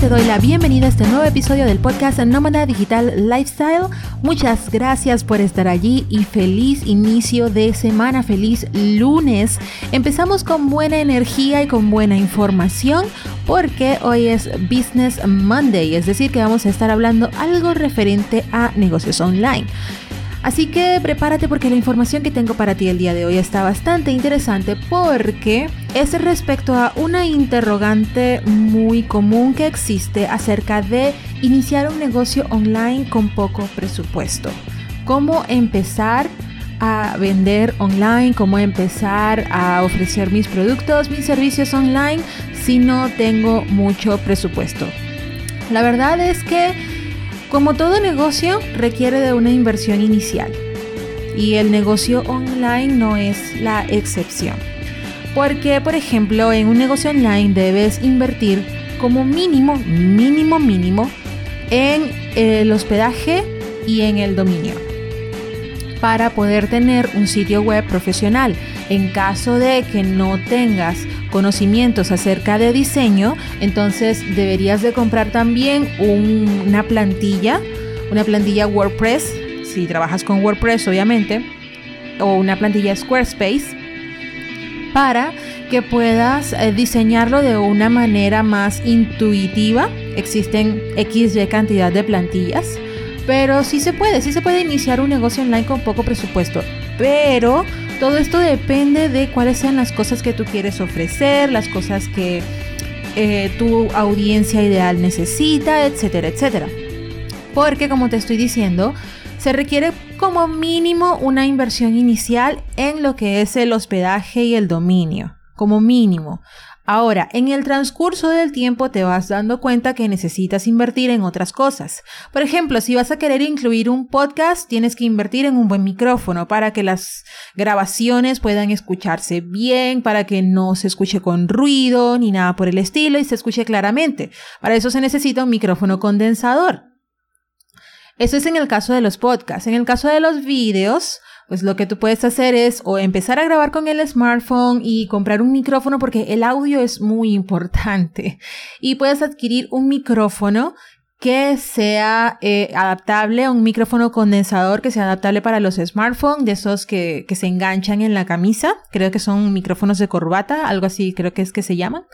Te doy la bienvenida a este nuevo episodio del podcast Nómada Digital Lifestyle. Muchas gracias por estar allí y feliz inicio de semana, feliz lunes. Empezamos con buena energía y con buena información porque hoy es Business Monday, es decir, que vamos a estar hablando algo referente a negocios online. Así que prepárate porque la información que tengo para ti el día de hoy está bastante interesante porque es respecto a una interrogante muy común que existe acerca de iniciar un negocio online con poco presupuesto. ¿Cómo empezar a vender online? ¿Cómo empezar a ofrecer mis productos, mis servicios online si no tengo mucho presupuesto? La verdad es que como todo negocio, requiere de una inversión inicial y el negocio online no es la excepción. Porque, por ejemplo, en un negocio online debes invertir como mínimo, mínimo, mínimo en el hospedaje y en el dominio para poder tener un sitio web profesional. En caso de que no tengas conocimientos acerca de diseño, entonces deberías de comprar también una plantilla, una plantilla WordPress, si trabajas con WordPress obviamente, o una plantilla Squarespace, para que puedas eh, diseñarlo de una manera más intuitiva. Existen XY cantidad de plantillas, pero sí se puede, sí se puede iniciar un negocio online con poco presupuesto, pero todo esto depende de cuáles sean las cosas que tú quieres ofrecer, las cosas que eh, tu audiencia ideal necesita, etcétera, etcétera. Porque como te estoy diciendo, se requiere como mínimo una inversión inicial en lo que es el hospedaje y el dominio, como mínimo. Ahora, en el transcurso del tiempo te vas dando cuenta que necesitas invertir en otras cosas. Por ejemplo, si vas a querer incluir un podcast, tienes que invertir en un buen micrófono para que las grabaciones puedan escucharse bien, para que no se escuche con ruido ni nada por el estilo y se escuche claramente. Para eso se necesita un micrófono condensador. Eso es en el caso de los podcasts. En el caso de los videos, pues lo que tú puedes hacer es o empezar a grabar con el smartphone y comprar un micrófono porque el audio es muy importante. Y puedes adquirir un micrófono que sea eh, adaptable, un micrófono condensador que sea adaptable para los smartphones, de esos que, que, se enganchan en la camisa, creo que son micrófonos de corbata, algo así creo que es que se llaman,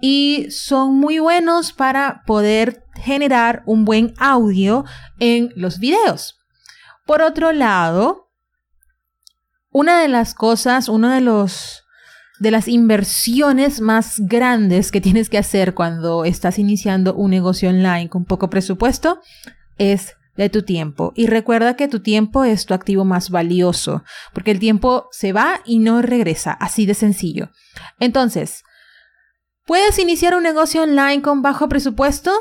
y son muy buenos para poder generar un buen audio en los videos. Por otro lado, una de las cosas, una de los de las inversiones más grandes que tienes que hacer cuando estás iniciando un negocio online con poco presupuesto es de tu tiempo. Y recuerda que tu tiempo es tu activo más valioso, porque el tiempo se va y no regresa, así de sencillo. Entonces, ¿puedes iniciar un negocio online con bajo presupuesto?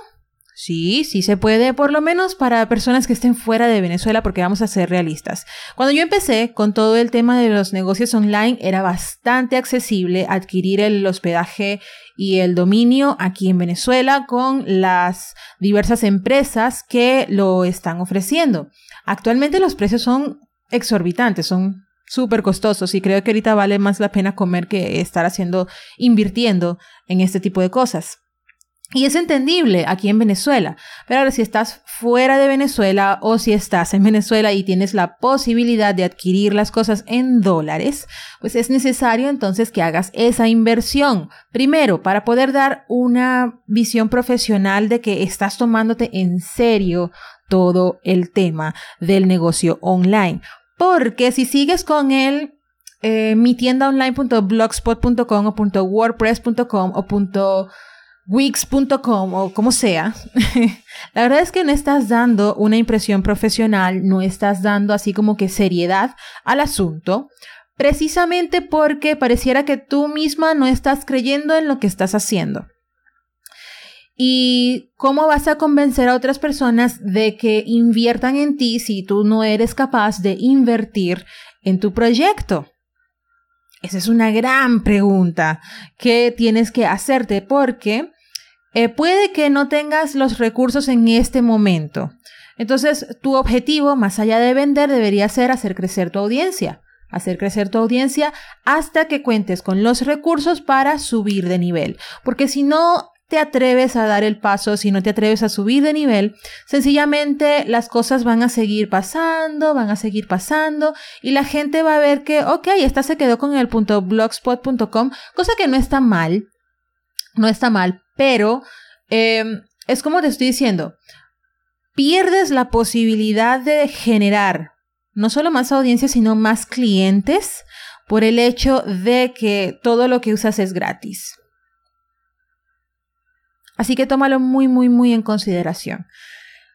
Sí, sí se puede, por lo menos para personas que estén fuera de Venezuela, porque vamos a ser realistas. Cuando yo empecé con todo el tema de los negocios online, era bastante accesible adquirir el hospedaje y el dominio aquí en Venezuela con las diversas empresas que lo están ofreciendo. Actualmente los precios son exorbitantes, son súper costosos y creo que ahorita vale más la pena comer que estar haciendo, invirtiendo en este tipo de cosas. Y es entendible aquí en Venezuela, pero ahora si estás fuera de Venezuela o si estás en Venezuela y tienes la posibilidad de adquirir las cosas en dólares, pues es necesario entonces que hagas esa inversión. Primero, para poder dar una visión profesional de que estás tomándote en serio todo el tema del negocio online. Porque si sigues con el eh, mi tienda online.blogspot.com o .wordpress.com o Wix.com o como sea, la verdad es que no estás dando una impresión profesional, no estás dando así como que seriedad al asunto, precisamente porque pareciera que tú misma no estás creyendo en lo que estás haciendo. ¿Y cómo vas a convencer a otras personas de que inviertan en ti si tú no eres capaz de invertir en tu proyecto? Esa es una gran pregunta que tienes que hacerte porque eh, puede que no tengas los recursos en este momento. Entonces, tu objetivo, más allá de vender, debería ser hacer crecer tu audiencia. Hacer crecer tu audiencia hasta que cuentes con los recursos para subir de nivel. Porque si no te atreves a dar el paso, si no te atreves a subir de nivel, sencillamente las cosas van a seguir pasando, van a seguir pasando y la gente va a ver que, ok, esta se quedó con el punto blogspot.com, cosa que no está mal, no está mal, pero em, es como te estoy diciendo, pierdes la posibilidad de generar no solo más audiencia, sino más clientes por el hecho de que todo lo que usas es gratis. Así que tómalo muy, muy, muy en consideración.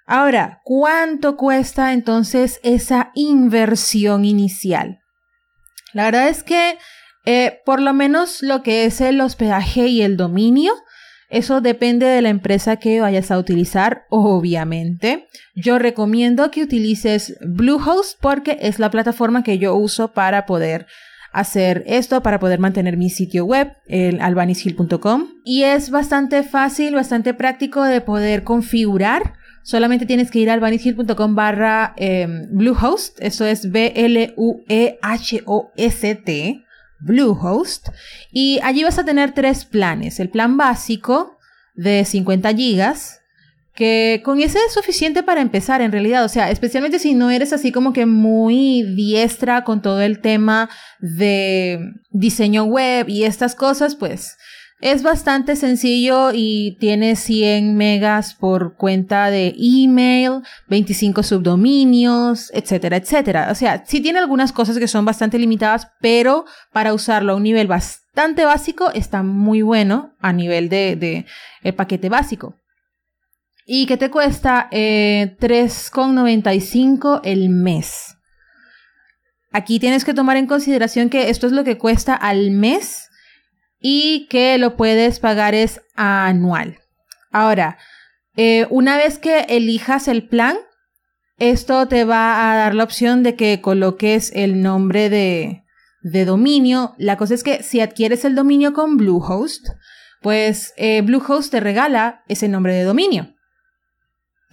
Ahora, ¿cuánto cuesta entonces esa inversión inicial? La verdad es que eh, por lo menos lo que es el hospedaje y el dominio, eso depende de la empresa que vayas a utilizar, obviamente. Yo recomiendo que utilices Bluehost porque es la plataforma que yo uso para poder hacer esto para poder mantener mi sitio web, el albanishill.com. Y es bastante fácil, bastante práctico de poder configurar. Solamente tienes que ir a albanishill.com barra em, Bluehost. Eso es B-L-U-E-H-O-S-T. Bluehost. Y allí vas a tener tres planes. El plan básico de 50 gigas que con ese es suficiente para empezar en realidad, o sea, especialmente si no eres así como que muy diestra con todo el tema de diseño web y estas cosas, pues es bastante sencillo y tiene 100 megas por cuenta de email, 25 subdominios, etcétera, etcétera. O sea, sí tiene algunas cosas que son bastante limitadas, pero para usarlo a un nivel bastante básico está muy bueno a nivel de, el paquete básico y que te cuesta eh, 3,95 el mes. Aquí tienes que tomar en consideración que esto es lo que cuesta al mes y que lo puedes pagar es anual. Ahora, eh, una vez que elijas el plan, esto te va a dar la opción de que coloques el nombre de, de dominio. La cosa es que si adquieres el dominio con Bluehost, pues eh, Bluehost te regala ese nombre de dominio.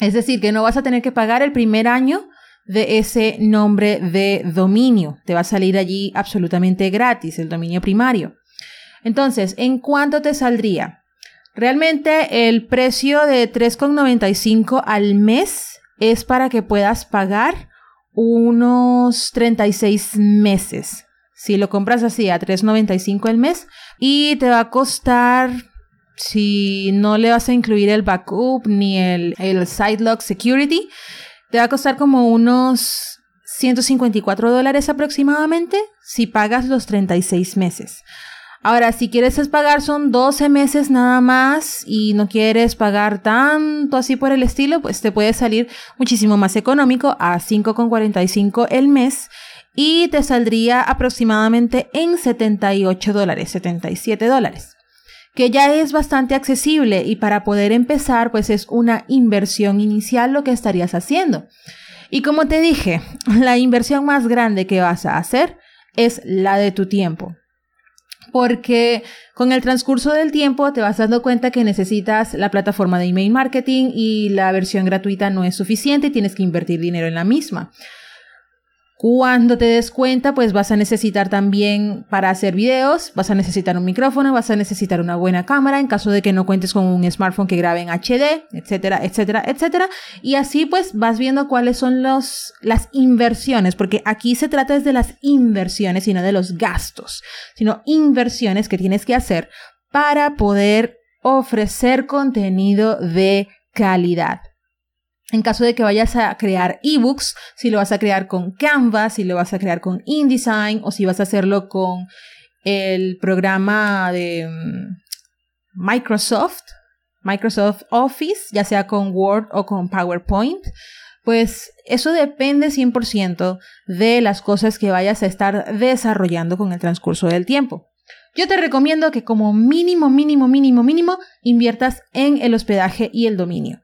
Es decir, que no vas a tener que pagar el primer año de ese nombre de dominio. Te va a salir allí absolutamente gratis, el dominio primario. Entonces, ¿en cuánto te saldría? Realmente el precio de 3,95 al mes es para que puedas pagar unos 36 meses. Si lo compras así a 3,95 al mes y te va a costar si no le vas a incluir el backup ni el, el Sidelock Security, te va a costar como unos 154 dólares aproximadamente si pagas los 36 meses. Ahora, si quieres pagar son 12 meses nada más y no quieres pagar tanto así por el estilo, pues te puede salir muchísimo más económico a 5,45 el mes y te saldría aproximadamente en 78 dólares, 77 dólares que ya es bastante accesible y para poder empezar pues es una inversión inicial lo que estarías haciendo. Y como te dije, la inversión más grande que vas a hacer es la de tu tiempo. Porque con el transcurso del tiempo te vas dando cuenta que necesitas la plataforma de email marketing y la versión gratuita no es suficiente y tienes que invertir dinero en la misma. Cuando te des cuenta, pues vas a necesitar también para hacer videos, vas a necesitar un micrófono, vas a necesitar una buena cámara en caso de que no cuentes con un smartphone que grabe en HD, etcétera, etcétera, etcétera. Y así pues vas viendo cuáles son los, las inversiones, porque aquí se trata de las inversiones y no de los gastos, sino inversiones que tienes que hacer para poder ofrecer contenido de calidad. En caso de que vayas a crear ebooks, si lo vas a crear con Canva, si lo vas a crear con InDesign o si vas a hacerlo con el programa de mm, Microsoft, Microsoft Office, ya sea con Word o con PowerPoint, pues eso depende 100% de las cosas que vayas a estar desarrollando con el transcurso del tiempo. Yo te recomiendo que como mínimo, mínimo, mínimo, mínimo, inviertas en el hospedaje y el dominio.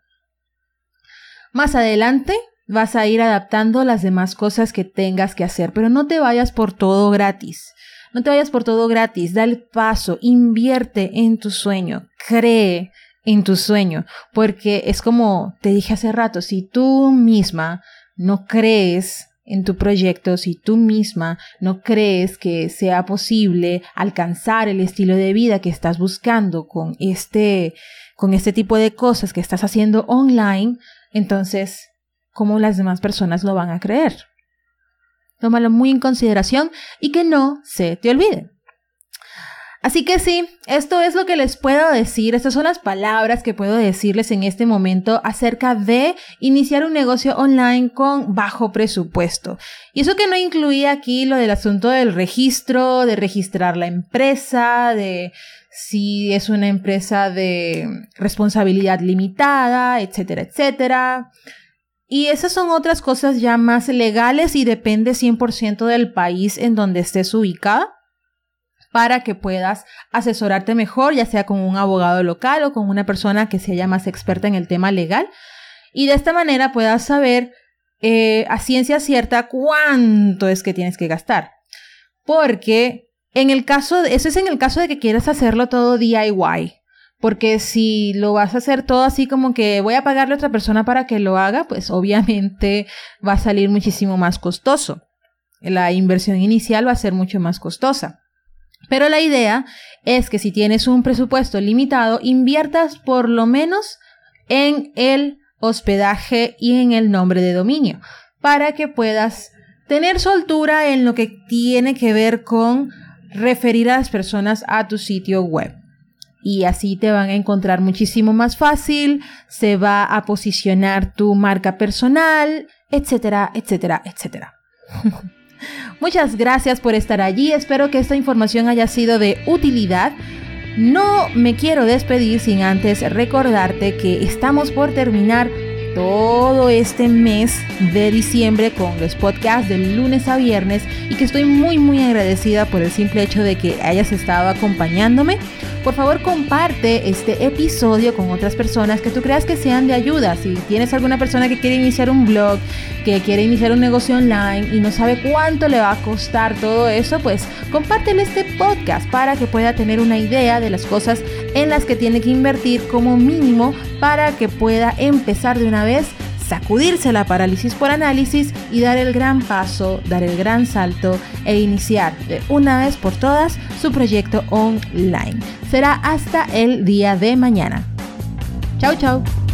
Más adelante vas a ir adaptando las demás cosas que tengas que hacer, pero no te vayas por todo gratis. No te vayas por todo gratis, da el paso, invierte en tu sueño, cree en tu sueño, porque es como te dije hace rato, si tú misma no crees en tu proyecto si tú misma no crees que sea posible alcanzar el estilo de vida que estás buscando con este, con este tipo de cosas que estás haciendo online, entonces, ¿cómo las demás personas lo van a creer? Tómalo muy en consideración y que no se te olvide. Así que sí, esto es lo que les puedo decir, estas son las palabras que puedo decirles en este momento acerca de iniciar un negocio online con bajo presupuesto. Y eso que no incluía aquí lo del asunto del registro, de registrar la empresa, de si es una empresa de responsabilidad limitada, etcétera, etcétera. Y esas son otras cosas ya más legales y depende 100% del país en donde estés ubicada para que puedas asesorarte mejor, ya sea con un abogado local o con una persona que sea más experta en el tema legal. Y de esta manera puedas saber eh, a ciencia cierta cuánto es que tienes que gastar. Porque en el caso, eso es en el caso de que quieras hacerlo todo DIY. Porque si lo vas a hacer todo así como que voy a pagarle a otra persona para que lo haga, pues obviamente va a salir muchísimo más costoso. La inversión inicial va a ser mucho más costosa. Pero la idea es que si tienes un presupuesto limitado, inviertas por lo menos en el hospedaje y en el nombre de dominio para que puedas tener soltura en lo que tiene que ver con referir a las personas a tu sitio web y así te van a encontrar muchísimo más fácil, se va a posicionar tu marca personal, etcétera, etcétera, etcétera. Muchas gracias por estar allí, espero que esta información haya sido de utilidad. No me quiero despedir sin antes recordarte que estamos por terminar todo este mes de diciembre con los podcasts de lunes a viernes y que estoy muy muy agradecida por el simple hecho de que hayas estado acompañándome. Por favor comparte este episodio con otras personas que tú creas que sean de ayuda. Si tienes alguna persona que quiere iniciar un blog, que quiere iniciar un negocio online y no sabe cuánto le va a costar todo eso, pues compártele este podcast para que pueda tener una idea de las cosas en las que tiene que invertir como mínimo para que pueda empezar de una vez, sacudirse la parálisis por análisis y dar el gran paso, dar el gran salto e iniciar de una vez por todas su proyecto online. Será hasta el día de mañana. Chao, chao.